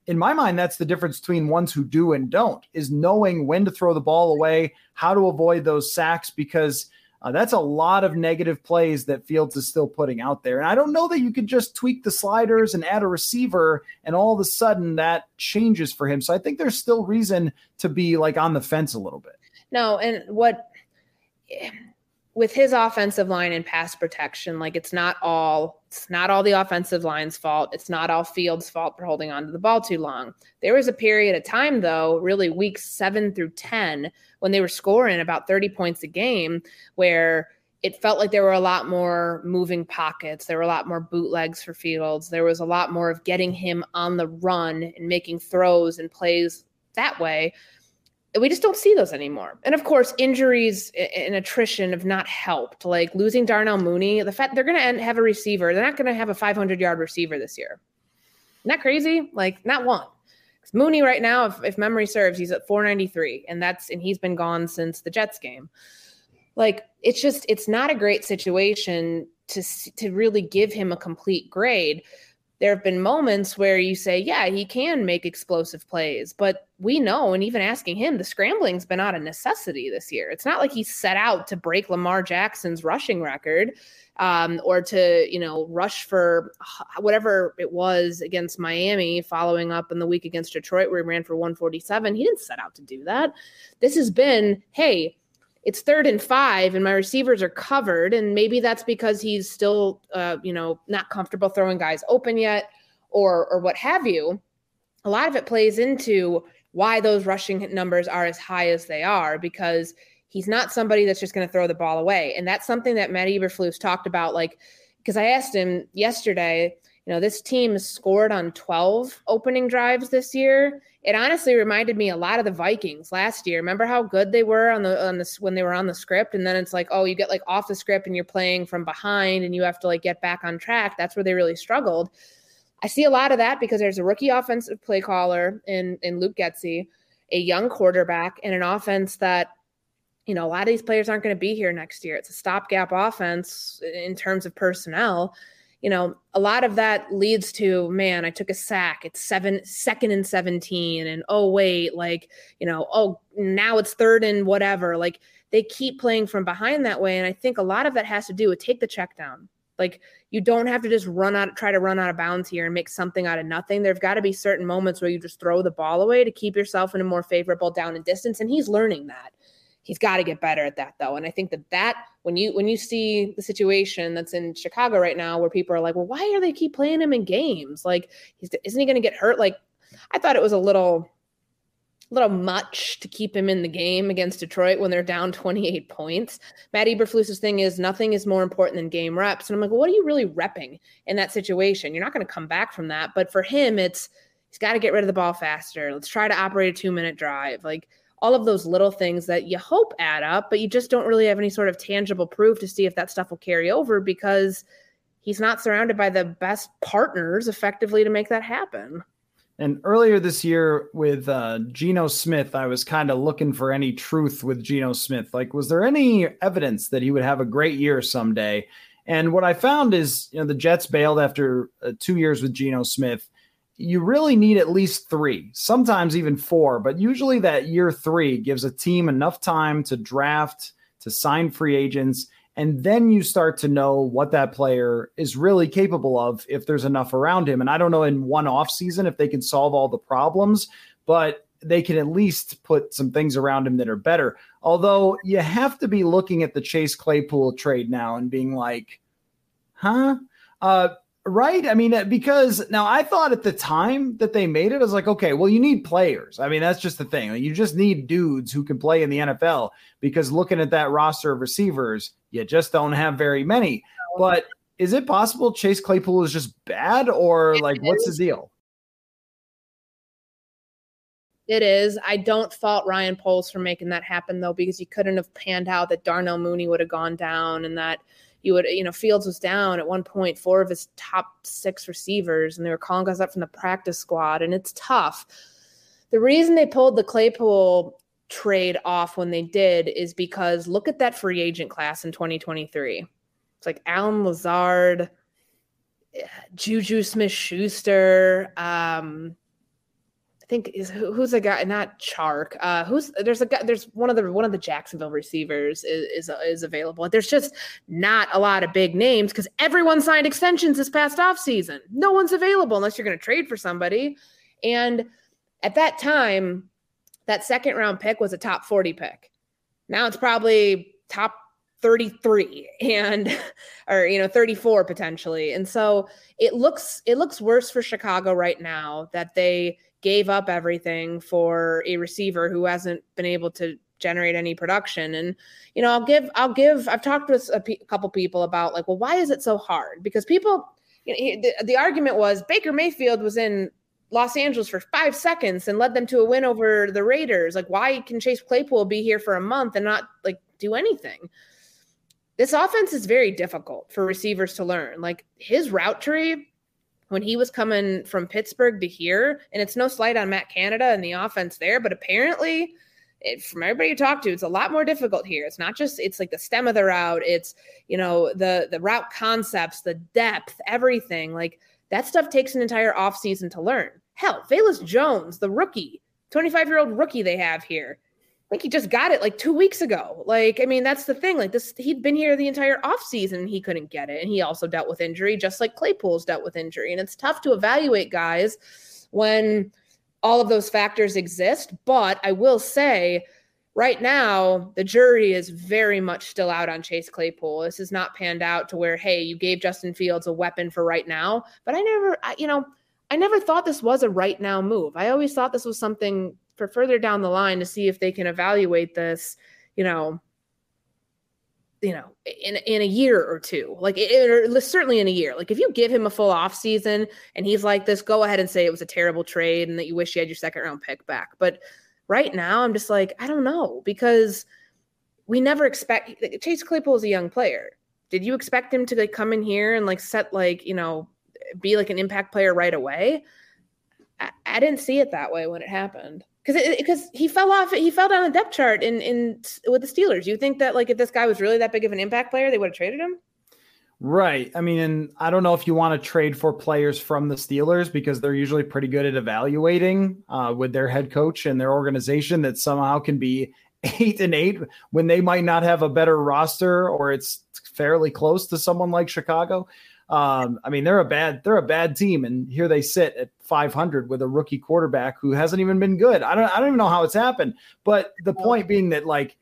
In my mind, that's the difference between ones who do and don't, is knowing when to throw the ball away, how to avoid those sacks, because – uh, that's a lot of negative plays that Fields is still putting out there. And I don't know that you could just tweak the sliders and add a receiver and all of a sudden that changes for him. So I think there's still reason to be like on the fence a little bit. No, and what with his offensive line and pass protection, like it's not all it's not all the offensive line's fault. It's not all Fields' fault for holding on to the ball too long. There was a period of time, though, really weeks seven through ten, when they were scoring about 30 points a game, where it felt like there were a lot more moving pockets. There were a lot more bootlegs for Fields. There was a lot more of getting him on the run and making throws and plays that way we just don't see those anymore. And of course, injuries and attrition have not helped. Like losing Darnell Mooney, the fact they're going to have a receiver, they're not going to have a 500 yard receiver this year. That crazy? Like not one. Mooney right now, if, if memory serves, he's at 493, and that's and he's been gone since the Jets game. Like it's just it's not a great situation to to really give him a complete grade there have been moments where you say, yeah, he can make explosive plays, but we know, and even asking him, the scrambling's been out of necessity this year. It's not like he set out to break Lamar Jackson's rushing record um, or to, you know, rush for whatever it was against Miami, following up in the week against Detroit where he ran for 147. He didn't set out to do that. This has been, hey, it's third and five and my receivers are covered and maybe that's because he's still uh, you know not comfortable throwing guys open yet or or what have you a lot of it plays into why those rushing numbers are as high as they are because he's not somebody that's just going to throw the ball away and that's something that matt eberflus talked about like because i asked him yesterday you know this team scored on 12 opening drives this year it honestly reminded me a lot of the Vikings last year. Remember how good they were on the on this when they were on the script, and then it's like, oh, you get like off the script and you're playing from behind, and you have to like get back on track. That's where they really struggled. I see a lot of that because there's a rookie offensive play caller in in Luke Getsy, a young quarterback, and an offense that you know a lot of these players aren't going to be here next year. It's a stopgap offense in terms of personnel you know, a lot of that leads to, man, I took a sack. It's seven, second and 17. And oh, wait, like, you know, oh, now it's third and whatever. Like they keep playing from behind that way. And I think a lot of that has to do with take the check down. Like you don't have to just run out, try to run out of bounds here and make something out of nothing. There've got to be certain moments where you just throw the ball away to keep yourself in a more favorable down and distance. And he's learning that he's got to get better at that though and i think that that when you when you see the situation that's in chicago right now where people are like well why are they keep playing him in games like isn't he going to get hurt like i thought it was a little little much to keep him in the game against Detroit when they're down 28 points. Matt Eberflus's thing is nothing is more important than game reps. And I'm like, well, what are you really repping in that situation? You're not going to come back from that. But for him, it's he's got to get rid of the ball faster. Let's try to operate a two minute drive. Like all of those little things that you hope add up, but you just don't really have any sort of tangible proof to see if that stuff will carry over because he's not surrounded by the best partners effectively to make that happen. And earlier this year with uh, Geno Smith, I was kind of looking for any truth with Geno Smith. Like, was there any evidence that he would have a great year someday? And what I found is, you know, the Jets bailed after uh, two years with Geno Smith. You really need at least three, sometimes even four, but usually that year three gives a team enough time to draft, to sign free agents, and then you start to know what that player is really capable of if there's enough around him. And I don't know in one off season if they can solve all the problems, but they can at least put some things around him that are better. Although you have to be looking at the Chase Claypool trade now and being like, huh? Uh, right? I mean, uh, because now I thought at the time that they made it, I was like, okay, well, you need players. I mean, that's just the thing. You just need dudes who can play in the NFL because looking at that roster of receivers, you just don't have very many. But is it possible Chase Claypool is just bad or like what's the deal? It is. I don't fault Ryan Poles for making that happen though, because you couldn't have panned out that Darnell Mooney would have gone down and that you would, you know, Fields was down at one point, four of his top six receivers, and they were calling guys up from the practice squad, and it's tough. The reason they pulled the Claypool trade off when they did is because look at that free agent class in 2023. It's like Allen Lazard, Juju Smith Schuster, um, I think is who, who's a guy not Chark. Uh, who's there's a guy there's one of the one of the Jacksonville receivers is is, is available. There's just not a lot of big names because everyone signed extensions this past off season. No one's available unless you're going to trade for somebody. And at that time, that second round pick was a top 40 pick. Now it's probably top 33 and or you know 34 potentially. And so it looks it looks worse for Chicago right now that they gave up everything for a receiver who hasn't been able to generate any production. And you know i'll give i'll give i've talked with a, couple people about like well why is it so hard? Because people you know, the, the argument was baker mayfield was in los angeles for five seconds and led them to a win over the raiders. Like why can chase claypool be here for a month and not like do anything? This offense is very difficult for receivers to learn. Like his route tree when he was coming from Pittsburgh to here, and it's no slight on Matt Canada and the offense there, but apparently, it, from everybody you talk to, it's a lot more difficult here. It's not just it's like the stem of the route, it's you know the the route concepts, the depth, everything. Like that stuff takes an entire offseason to learn. Hell, Velus Jones, the rookie, 25 year old rookie they have here, think he just got it like two weeks ago. Like, I mean, that's the thing. Like this, he'd been here the entire offseason and he couldn't get it. And he also dealt with injury, just like Claypool's dealt with injury. And it's tough to evaluate guys when all of those factors exist. But I will say, right now, the jury is very much still out on Chase Claypool. This is not panned out to where, hey, you gave Justin Fields a weapon for right now. But I never, I, you know, I never thought this was a right now move. I always thought this was something for further down the line to see if they can evaluate this, you know, you know, in in a year or two, like it, or certainly in a year. Like if you give him a full off season and he's like this, go ahead and say it was a terrible trade and that you wish you had your second round pick back. But right now, I'm just like I don't know because we never expect Chase Claypool is a young player. Did you expect him to like come in here and like set like you know be like an impact player right away? I, I didn't see it that way when it happened because because he fell off he fell down the depth chart in in with the Steelers. You think that like if this guy was really that big of an impact player, they would have traded him? Right. I mean, and I don't know if you want to trade for players from the Steelers because they're usually pretty good at evaluating uh, with their head coach and their organization that somehow can be eight and eight when they might not have a better roster or it's fairly close to someone like Chicago. Um, I mean, they're a bad they're a bad team, and here they sit at 500 with a rookie quarterback who hasn't even been good. I don't I don't even know how it's happened. But the point being that like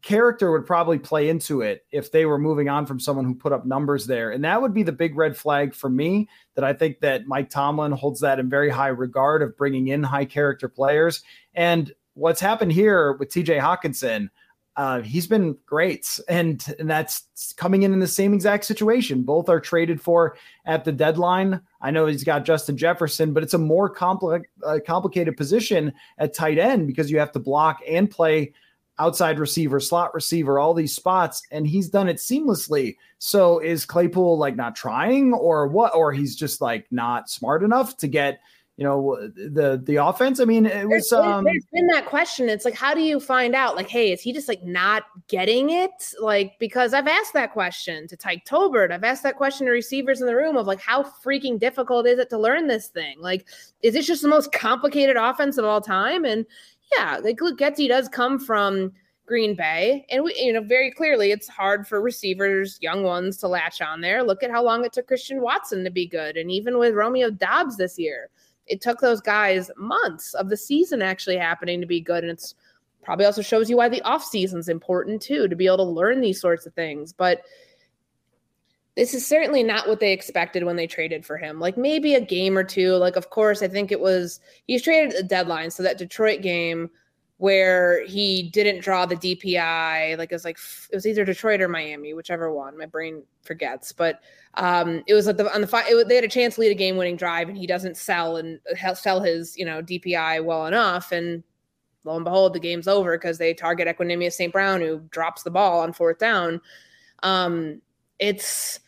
character would probably play into it if they were moving on from someone who put up numbers there. And that would be the big red flag for me that I think that Mike Tomlin holds that in very high regard of bringing in high character players. And what's happened here with TJ Hockenson, uh, he's been great, and, and that's coming in in the same exact situation. Both are traded for at the deadline. I know he's got Justin Jefferson, but it's a more compli- uh, complicated position at tight end because you have to block and play outside receiver, slot receiver, all these spots, and he's done it seamlessly. So is Claypool like not trying, or what? Or he's just like not smart enough to get you know the the offense? I mean it was there's, um there's been that question. It's like how do you find out? Like hey is he just like not getting it? Like because i've asked that question to tyke tolbert. I've asked that question to receivers in the room of like how freaking difficult is it to learn this thing? Like is this just the most complicated offense of all time? And yeah like Getsy does come from Green Bay. And we, you know, very clearly it's hard for receivers, young ones, to latch on there. Look at how long it took Christian Watson to be good. And even with Romeo Doubs this year, it took those guys months of the season actually happening to be good. And it's probably also shows you why the off season's important too, to be able to learn these sorts of things. But this is certainly not what they expected when they traded for him. Like maybe a game or two. Like, of course, I think it was he's traded at the deadline. So that Detroit game where he didn't draw the DPI. Like it was like it was either Detroit or Miami, whichever one. My brain forgets, but um, it was like the on the five. they had a chance to lead a game winning drive, and he doesn't sell and sell his you know DPI well enough, and lo and behold, the game's over because they target Equanimeous St. Brown, who drops the ball on fourth down. Um, it's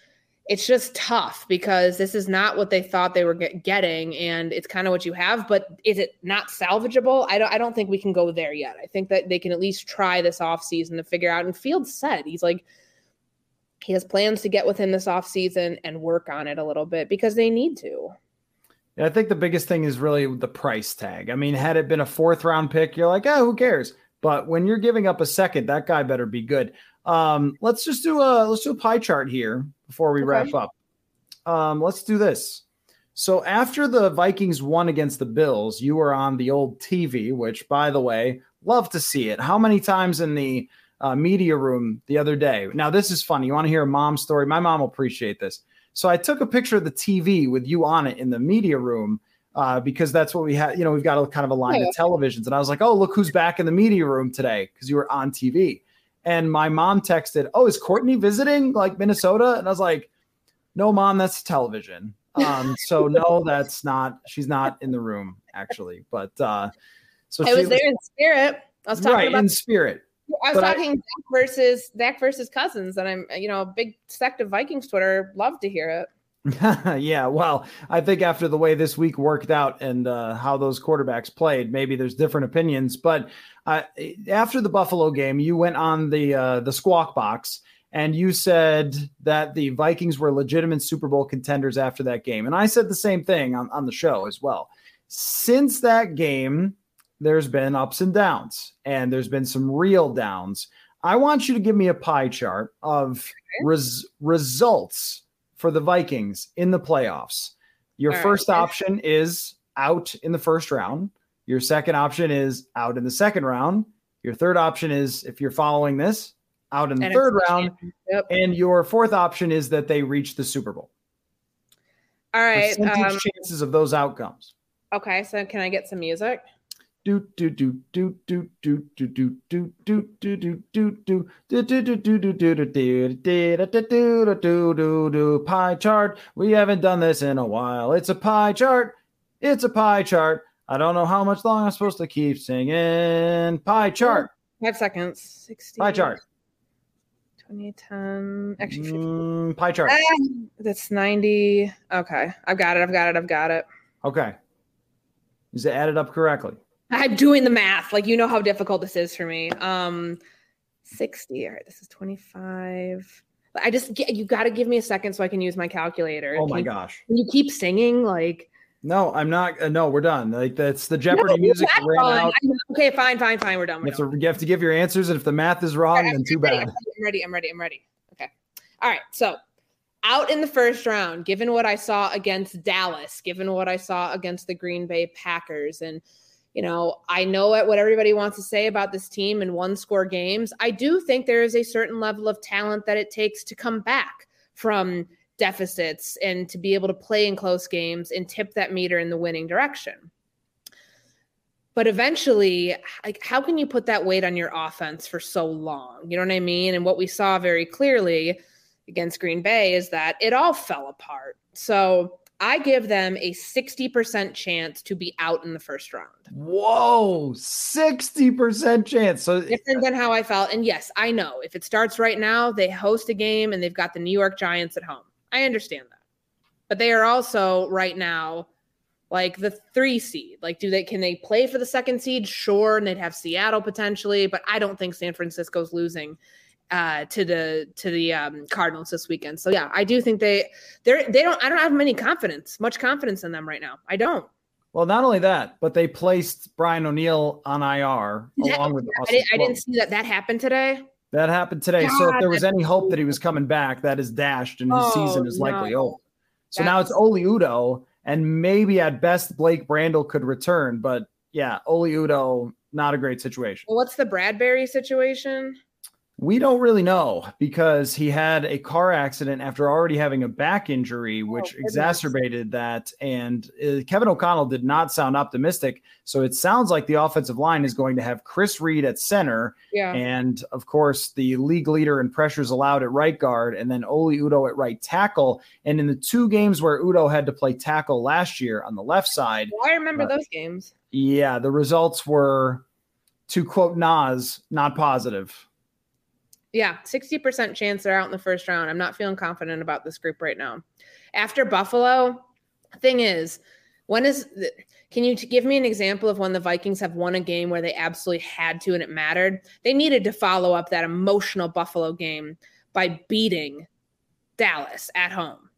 it's just tough because this is not what they thought they were get, getting and it's kind of what you have but is it not salvageable I don't I don't think we can go there yet I think that they can at least try this off season to figure out and Field said he's like he has plans to get within this off season and work on it a little bit because they need to yeah, I think the biggest thing is really the price tag. I mean, had it been a fourth round pick, you're like, oh, who cares? But when you're giving up a second, that guy better be good. Um, let's just do a let's do a pie chart here before we okay. wrap up. Um, let's do this. So after the Vikings won against the Bills, you were on the old TV, which, by the way, love to see it. How many times in the uh, media room the other day? Now this is funny. You want to hear a mom story? My mom will appreciate this. So I took a picture of the TV with you on it in the media room. Uh, because that's what we had. You know, we've got a kind of a line yeah. of televisions, and I was like, "Oh, look who's back in the media room today!" Because you were on TV and my mom texted, "Oh, is Courtney visiting like Minnesota?" And I was like, "No, mom, that's television." Um, so no, that's not. She's not in the room actually, but uh, so I was there in spirit. I was talking right, about in spirit. I was but talking Dak versus Dak versus Cousins, and I'm you know a big sect of Vikings Twitter love to hear it. yeah, well, I think after the way this week worked out and uh, how those quarterbacks played, maybe there's different opinions. But uh, after the Buffalo game, you went on the uh, the Squawk Box and you said that the Vikings were legitimate Super Bowl contenders after that game, and I said the same thing on, on the show as well. Since that game, there's been ups and downs, and there's been some real downs. I want you to give me a pie chart of res- results for the Vikings in the playoffs. Your All first right. option is out in the first round. Your second option is out in the second round. Your third option is, if you're following this, out in the and third round. Yep. And your fourth option is that they reach the Super Bowl. All right. Um, chances of those outcomes. Okay. So can I get some music? Do do do do pie chart. We haven't done this in a while. It's a pie chart. It's a pie chart. I don't know how much long I'm supposed to keep singing. Pie chart. Five seconds. 60. Pie chart. 2010. Actually, mm, pie chart. That's 90. Okay. I've got it. I've got it. I've got it. Okay. Is it added up correctly? I'm doing the math. Like you know how difficult this is for me. Um 60. All right, this is 25. I just get you got to give me a second so I can use my calculator. Oh my gosh. You keep singing like no, I'm not. Uh, no, we're done. Like that's the Jeopardy no, music ran out. Okay, fine, fine, fine. We're done. We're you, have to, you, have to, give your answers, and if the math is wrong, right, then too ready, bad. I'm ready. I'm ready. I'm ready. Okay. All right. So out in the first round, given what I saw against Dallas, given what I saw against the Green Bay Packers, and you know, I know what everybody wants to say about this team in one score games. I do think there is a certain level of talent that it takes to come back from deficits and to be able to play in close games and tip that meter in the winning direction. But eventually, like, how can you put that weight on your offense for so long? You know what I mean? And what we saw very clearly against Green Bay is that it all fell apart. So I give them a 60% chance to be out in the first round. Whoa, 60% chance. So different than how I felt. And yes, I know if it starts right now, they host a game and they've got the New York Giants at home. I understand that. But they are also right now like the three seed. Like, do they can they play for the second seed? Sure, and they'd have Seattle potentially, but I don't think San Francisco's losing uh, to the to the um, Cardinals this weekend. So yeah, I do think they they're they don't I don't have many confidence, much confidence in them right now. I don't. Well, not only that, but they placed Brian O'Neill on IR that, along with. I, did, I didn't see that that happened today. That happened today. God, so if there was any hope that he was coming back, that is dashed, and his oh, season is likely no. over. So That's... now it's Oli Udoh, and maybe at best Blake Brandel could return, but yeah, Oli Udoh, not a great situation. Well, what's the Bradbury situation? We don't really know because he had a car accident after already having a back injury, oh, which oh, exacerbated that. And uh, Kevin O'Connell did not sound optimistic. So it sounds like the offensive line is going to have Chris Reed at center. Yeah. And of course, the league leader in pressures allowed at right guard, and then Oli Udoh at right tackle. And in the two games where Udoh had to play tackle last year on the left side, well, I remember uh, those games. Yeah. The results were, to quote Nas, not positive. Yeah, 60% chance they're out in the first round. I'm not feeling confident about this group right now. After Buffalo, thing is, when is the, can you give me an example of when the Vikings have won a game where they absolutely had to and it mattered? They needed to follow up that emotional Buffalo game by beating Dallas at home.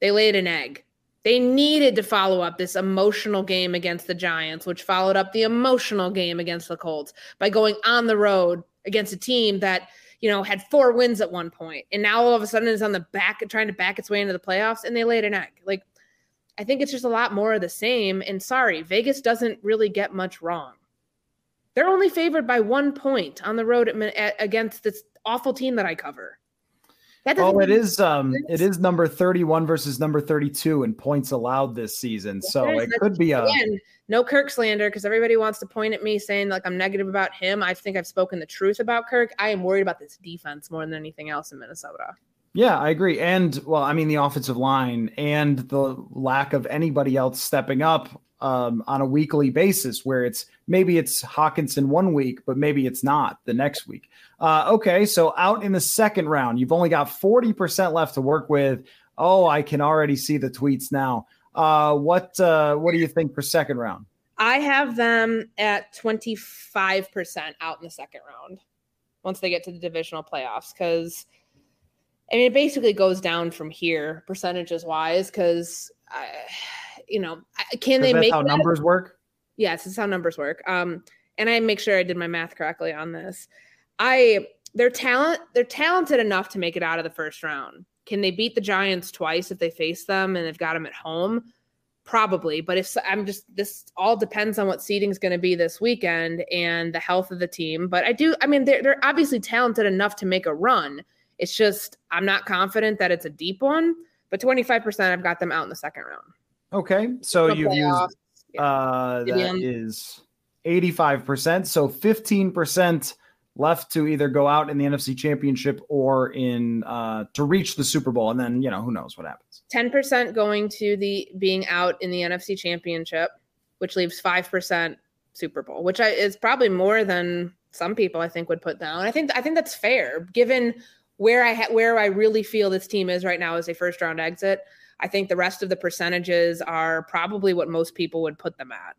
They laid an egg. They needed to follow up this emotional game against the Giants, which followed up the emotional game against the Colts by going on the road against a team that – you know, had four wins at one point, and now all of a sudden is on the back trying to back its way into the playoffs, and they laid an egg. Like, I think it's just a lot more of the same. And sorry, Vegas doesn't really get much wrong. They're only favored by one point on the road at, at, against this awful team that I cover. Oh, it is um it is number 31 versus number 32 in points allowed this season. So it could be a again, no Kirk slander because everybody wants to point at me saying like I'm negative about him. I think I've spoken the truth about Kirk. I am worried about this defense more than anything else in Minnesota. Yeah, I agree. And well, I mean the offensive line and the lack of anybody else stepping up um, on a weekly basis, where it's maybe it's Hockenson one week, but maybe it's not the next week. Uh, okay, so out in the second round, you've only got forty percent left to work with. Oh, I can already see the tweets now. Uh, what uh, what do you think for second round? I have them at 25% out in the second round once they get to the divisional playoffs because I mean it basically goes down from here percentages wise because you know can they make how that? numbers work? Yes, this is how numbers work. Um, and I make sure I did my math correctly on this. I their talent they're talented enough to make it out of the first round. Can they beat the Giants twice if they face them and they've got them at home? Probably, but if I'm just this all depends on what seating is going to be this weekend and the health of the team. But I do, I mean, they're they're obviously talented enough to make a run. It's just I'm not confident that it's a deep one. But 25 percent, I've got them out in the second round. Okay, so you've used uh, that is 85 percent. So 15 percent left to either go out in the NFC Championship or in uh, to reach the Super Bowl, and then you know who knows what happens. Ten percent going to the being out in the NFC Championship, which leaves five percent Super Bowl, which I, is probably more than some people I think would put down. I think I think that's fair given where I ha- where I really feel this team is right now as a first round exit. I think the rest of the percentages are probably what most people would put them at.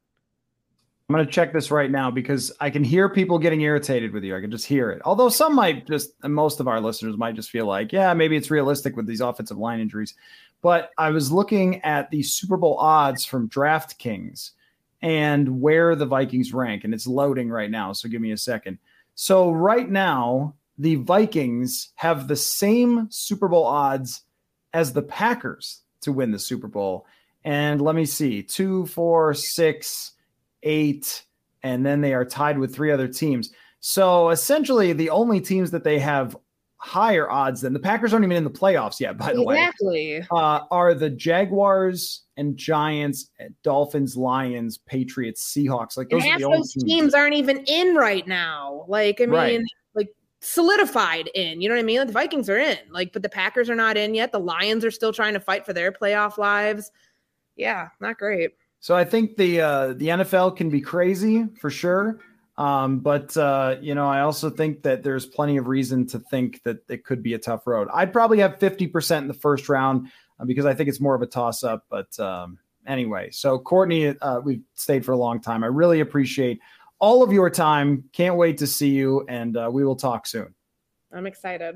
I'm going to check this right now because I can hear people getting irritated with you. I can just hear it. Although some might just, most of our listeners might just feel like, yeah, maybe it's realistic with these offensive line injuries. But I was looking at the Super Bowl odds from DraftKings and where the Vikings rank, and it's loading right now. So give me a second. So right now, the Vikings have the same Super Bowl odds as the Packers to win the Super Bowl. And let me see two, four, six eight, and then they are tied with three other teams. So essentially, the only teams that they have higher odds than the Packers aren't even in the playoffs yet, by the exactly. way. Exactly. Uh, are the Jaguars and Giants, Dolphins, Lions, Patriots, Seahawks. Like those and half those teams. teams. aren't even in right now. Like, I mean, right. Solidified in. You know what I mean? Like the Vikings are in, like, but the Packers are not in yet. The Lions are still trying to fight for their playoff lives. Yeah, not great. So I think the uh, the NFL can be crazy for sure. Um, but uh, you know, I also think that there's plenty of reason to think that it could be a tough road. I'd probably have 50% in the first round uh, because I think it's more of a toss up. But um, anyway, so Courtney, uh, we've stayed for a long time. I really appreciate all of your time. Can't wait to see you, and uh, we will talk soon. I'm excited.